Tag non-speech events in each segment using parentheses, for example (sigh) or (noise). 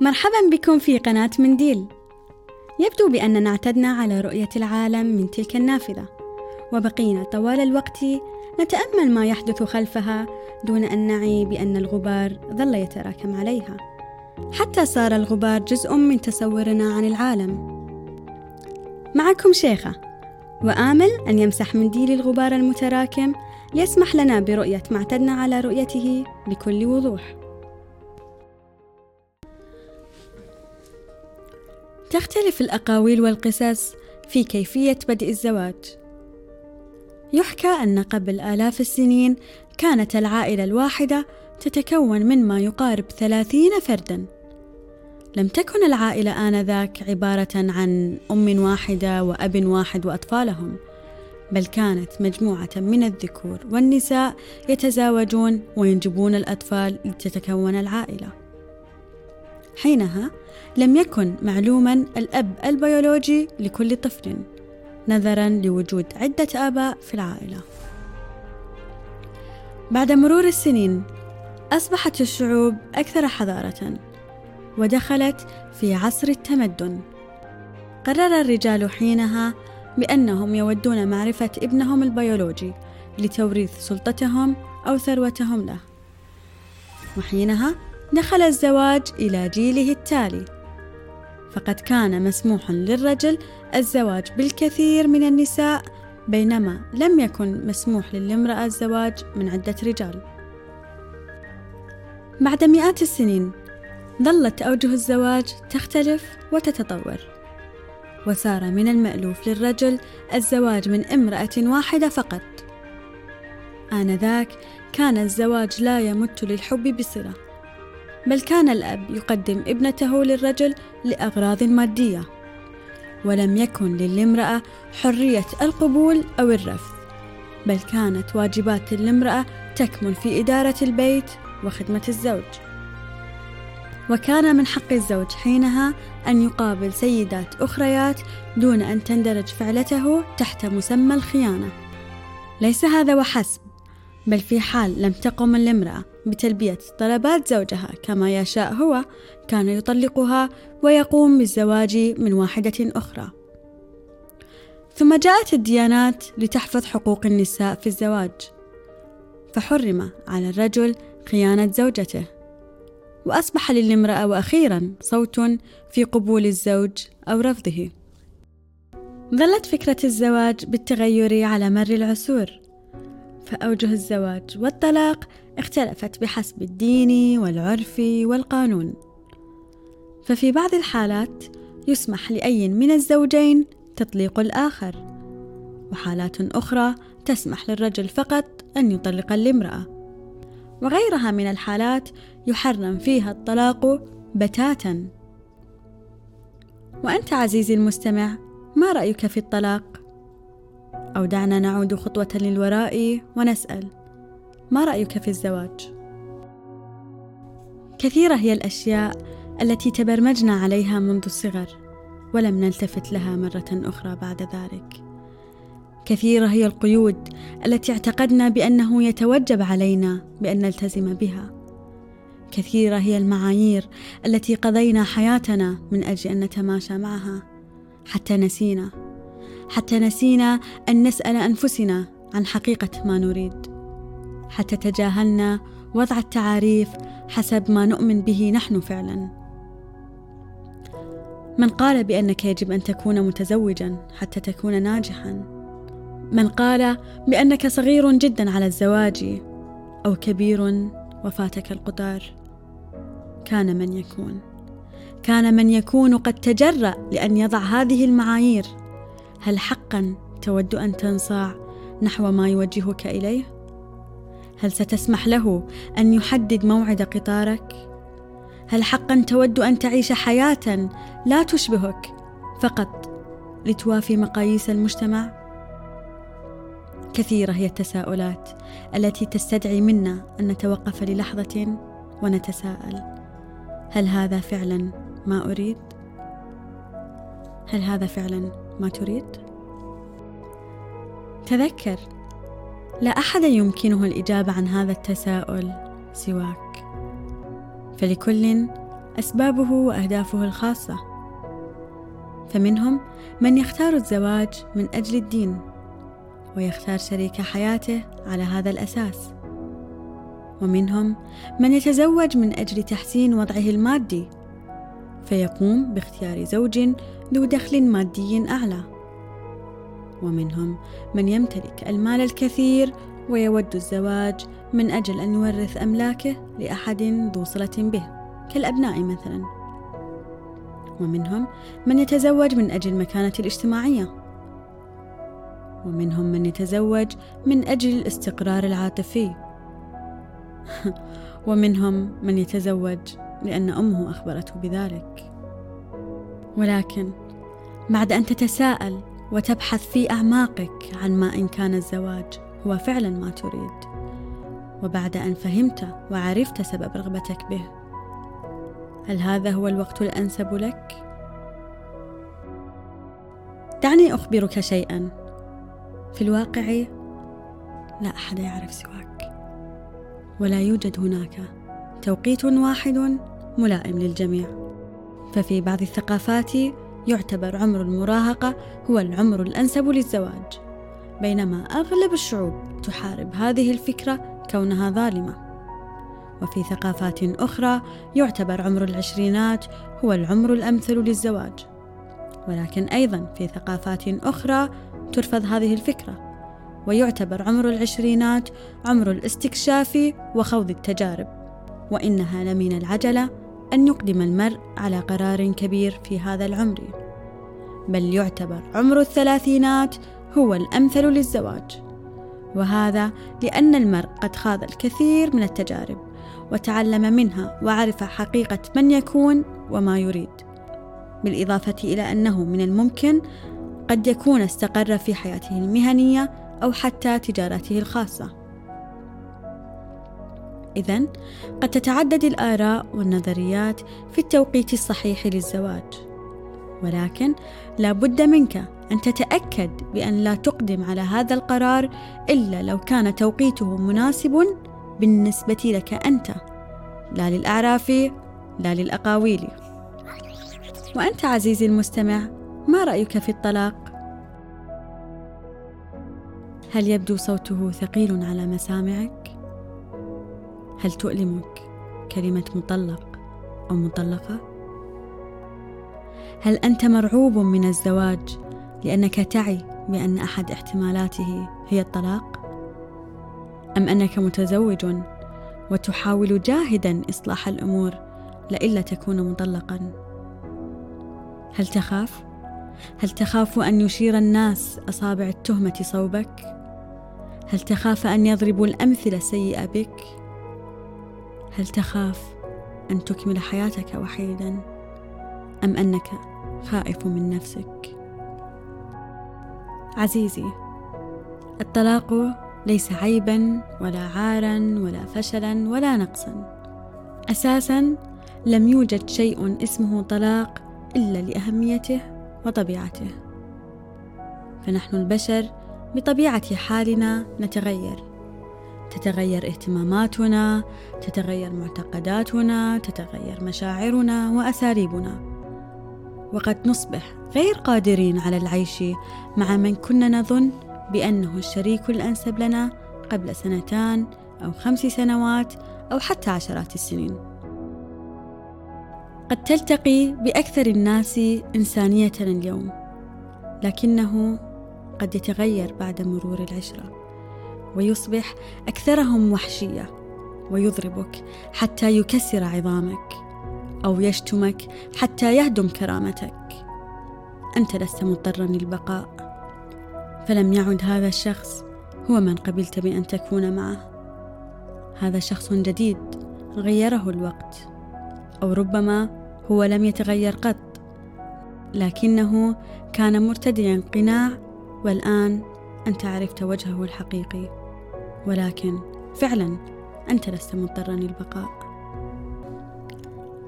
مرحبا بكم في قناة منديل. يبدو بأننا اعتدنا على رؤية العالم من تلك النافذة وبقينا طوال الوقت نتأمل ما يحدث خلفها دون أن نعي بأن الغبار ظل يتراكم عليها. حتى صار الغبار جزء من تصورنا عن العالم. معكم شيخة وآمل أن يمسح منديل الغبار المتراكم ليسمح لنا برؤية ما اعتدنا على رؤيته بكل وضوح. تختلف الأقاويل والقصص في كيفية بدء الزواج. يحكى أن قبل آلاف السنين كانت العائلة الواحدة تتكون من ما يقارب ثلاثين فردا. لم تكن العائلة آنذاك عبارة عن أم واحدة وأب واحد وأطفالهم بل كانت مجموعة من الذكور والنساء يتزاوجون وينجبون الأطفال لتتكون العائلة. حينها لم يكن معلوما الأب البيولوجي لكل طفل نظرا لوجود عدة آباء في العائلة. بعد مرور السنين أصبحت الشعوب أكثر حضارة ودخلت في عصر التمدن. قرر الرجال حينها بأنهم يودون معرفة ابنهم البيولوجي لتوريث سلطتهم أو ثروتهم له. وحينها دخل الزواج إلى جيله التالي فقد كان مسموح للرجل الزواج بالكثير من النساء بينما لم يكن مسموح للامرأة الزواج من عدة رجال. بعد مئات السنين ظلت أوجه الزواج تختلف وتتطور وصار من المألوف للرجل الزواج من امرأة واحدة فقط. آنذاك كان الزواج لا يمت للحب بصلة بل كان الأب يقدم ابنته للرجل لأغراض مادية ولم يكن للامرأة حرية القبول أو الرفض بل كانت واجبات الامرأة تكمن في إدارة البيت وخدمة الزوج. وكان من حق الزوج حينها أن يقابل سيدات أخريات دون أن تندرج فعلته تحت مسمى الخيانة. ليس هذا وحسب بل في حال لم تقم الامرأة. بتلبية طلبات زوجها. كما يشاء هو كان يطلقها ويقوم بالزواج من واحدة أخرى. ثم جاءت الديانات لتحفظ حقوق النساء في الزواج. فحرم على الرجل خيانة زوجته. وأصبح للامرأة وأخيرا صوت في قبول الزوج أو رفضه. ظلت فكرة الزواج بالتغير على مر العصور. فأوجه الزواج والطلاق اختلفت بحسب الدين والعرف والقانون. ففي بعض الحالات يسمح لأي من الزوجين تطليق الآخر وحالات أخرى تسمح للرجل فقط أن يطلق الامرأة وغيرها من الحالات يحرم فيها الطلاق بتاتا. وأنت عزيزي المستمع ما رأيك في الطلاق؟ أو دعنا نعود خطوة للوراء ونسأل. ما رأيك في الزواج؟ كثيرة هي الأشياء التي تبرمجنا عليها منذ الصغر ولم نلتفت لها مرة أخرى بعد ذلك. كثيرة هي القيود التي اعتقدنا بأنه يتوجب علينا بأن نلتزم بها. كثيرة هي المعايير التي قضينا حياتنا من أجل أن نتماشى معها حتى نسينا. حتى نسينا أن نسأل أنفسنا عن حقيقة ما نريد. حتى تجاهلنا وضع التعاريف حسب ما نؤمن به نحن فعلا. من قال بأنك يجب أن تكون متزوجا حتى تكون ناجحا. من قال بأنك صغير جدا على الزواج أو كبير وفاتك القطار. كان من يكون. كان من يكون قد تجرأ لأن يضع هذه المعايير هل حقا تود أن تنصاع نحو ما يوجهك إليه؟ هل ستسمح له أن يحدد موعد قطارك؟ هل حقا تود أن تعيش حياة لا تشبهك فقط لتوافي مقاييس المجتمع؟ كثيرة هي التساؤلات التي تستدعي منا أن نتوقف للحظة ونتساءل. هل هذا فعلا ما أريد؟ هل هذا فعلا ما تريد؟ تذكر لا أحد يمكنه الإجابة عن هذا التساؤل سواك. فلكل أسبابه وأهدافه الخاصة. فمنهم من يختار الزواج من أجل الدين ويختار شريك حياته على هذا الأساس. ومنهم من يتزوج من أجل تحسين وضعه المادي فيقوم باختيار زوج ذو دخل مادي أعلى. ومنهم من يمتلك المال الكثير ويود الزواج من أجل أن يورث أملاكه لأحد ذو صلة به كالأبناء مثلا. ومنهم من يتزوج من أجل المكانة الاجتماعية. ومنهم من يتزوج من أجل الاستقرار العاطفي. (laughs) ومنهم من يتزوج لأن أمه أخبرته بذلك. ولكن بعد أن تتساءل وتبحث في أعماقك عن ما إن كان الزواج هو فعلا ما تريد. وبعد أن فهمت وعرفت سبب رغبتك به هل هذا هو الوقت الأنسب لك؟ دعني أخبرك شيئا. في الواقع لا أحد يعرف سواك ولا يوجد هناك توقيت واحد ملائم للجميع. ففي بعض الثقافات يعتبر عمر المراهقة هو العمر الأنسب للزواج. بينما أغلب الشعوب تحارب هذه الفكرة كونها ظالمة. وفي ثقافات أخرى يعتبر عمر العشرينات هو العمر الأمثل للزواج. ولكن أيضا في ثقافات أخرى ترفض هذه الفكرة. ويعتبر عمر العشرينات عمر الاستكشاف وخوض التجارب. وإنها لمن العجلة أن يقدم المرء على قرار كبير في هذا العمر بل يعتبر عمر الثلاثينات هو الأمثل للزواج. وهذا لأن المرء قد خاض الكثير من التجارب وتعلم منها وعرف حقيقة من يكون وما يريد بالإضافة إلى أنه من الممكن قد يكون استقر في حياته المهنية أو حتى تجارته الخاصة. إذا قد تتعدد الآراء والنظريات في التوقيت الصحيح للزواج ولكن لا بد منك أن تتأكد بأن لا تقدم على هذا القرار إلا لو كان توقيته مناسب بالنسبة لك أنت لا للأعراف لا للأقاويل وأنت عزيزي المستمع ما رأيك في الطلاق؟ هل يبدو صوته ثقيل على مسامعك؟ هل تؤلمك كلمة مطلق أو مطلقة؟ هل أنت مرعوب من الزواج لأنك تعي بأن أحد احتمالاته هي الطلاق؟ أم أنك متزوج وتحاول جاهدا إصلاح الأمور لئلا تكون مطلقا؟ هل تخاف؟ هل تخاف أن يشير الناس أصابع التهمة صوبك؟ هل تخاف أن يضربوا الأمثلة السيئة بك؟ هل تخاف أن تكمل حياتك وحيدا؟ أم أنك خائف من نفسك؟ عزيزي الطلاق ليس عيبا ولا عارا ولا فشلا ولا نقصا أساسا لم يوجد شيء اسمه طلاق إلا لأهميته وطبيعته فنحن البشر بطبيعة حالنا نتغير تتغير اهتماماتنا تتغير معتقداتنا تتغير مشاعرنا وأساليبنا وقد نصبح غير قادرين على العيش مع من كنا نظن بأنه الشريك الأنسب لنا قبل سنتان أو خمس سنوات أو حتى عشرات السنين. قد تلتقي بأكثر الناس إنسانية اليوم، لكنه قد يتغير بعد مرور العشرة، ويصبح أكثرهم وحشية، ويضربك حتى يكسر عظامك، أو يشتمك حتى يهدم كرامتك. أنت لست مضطرا للبقاء. فلم يعد هذا الشخص هو من قبلت بأن تكون معه. هذا شخص جديد غيره الوقت أو ربما هو لم يتغير قط. لكنه كان مرتديا قناع والآن أنت عرفت وجهه الحقيقي. ولكن فعلا أنت لست مضطرا للبقاء.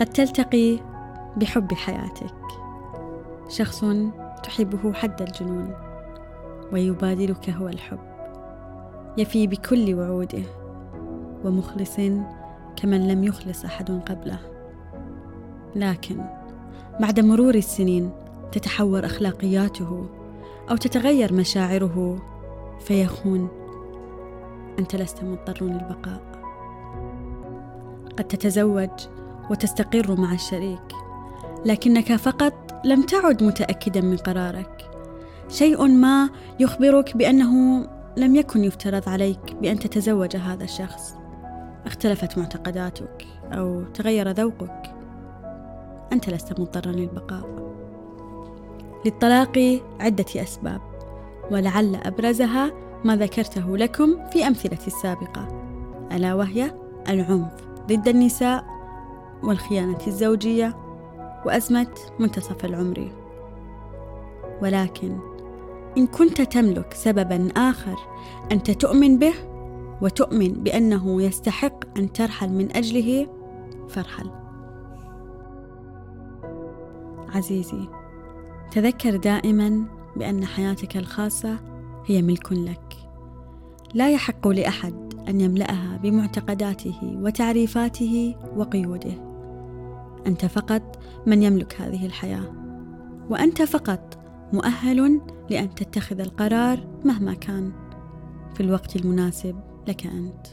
قد تلتقي بحب حياتك. شخص تحبه حد الجنون ويبادلك هو الحب. يفي بكل وعوده ومخلص كمن لم يخلص أحد قبله. لكن بعد مرور السنين تتحور أخلاقياته أو تتغير مشاعره فيخون أنت لست مضطر للبقاء. قد تتزوج وتستقر مع الشريك لكنك فقط لم تعد متأكدا من قرارك. شيء ما يخبرك بأنه لم يكن يفترض عليك بأن تتزوج هذا الشخص. اختلفت معتقداتك أو تغير ذوقك. أنت لست مضطرا للبقاء. للطلاق عدة أسباب ولعل أبرزها ما ذكرته لكم في أمثلة السابقة ألا وهي العنف ضد النساء والخيانة الزوجية وأزمة منتصف العمر. ولكن إن كنت تملك سببا آخر أنت تؤمن به وتؤمن بأنه يستحق أن ترحل من أجله فارحل. عزيزي تذكر دائما بأن حياتك الخاصة هي ملك لك. لا يحق لأحد أن يملأها بمعتقداته وتعريفاته وقيوده. أنت فقط من يملك هذه الحياة وأنت فقط مؤهل لأن تتخذ القرار مهما كان. في الوقت المناسب لك أنت.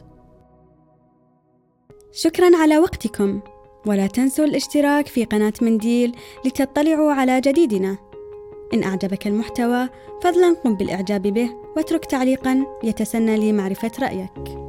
شكرا على وقتكم ولا تنسوا الاشتراك في قناة منديل لتطلعوا على جديدنا. إن أعجبك المحتوى فضلا قم بالإعجاب به واترك تعليقا يتسنى لي معرفة رأيك.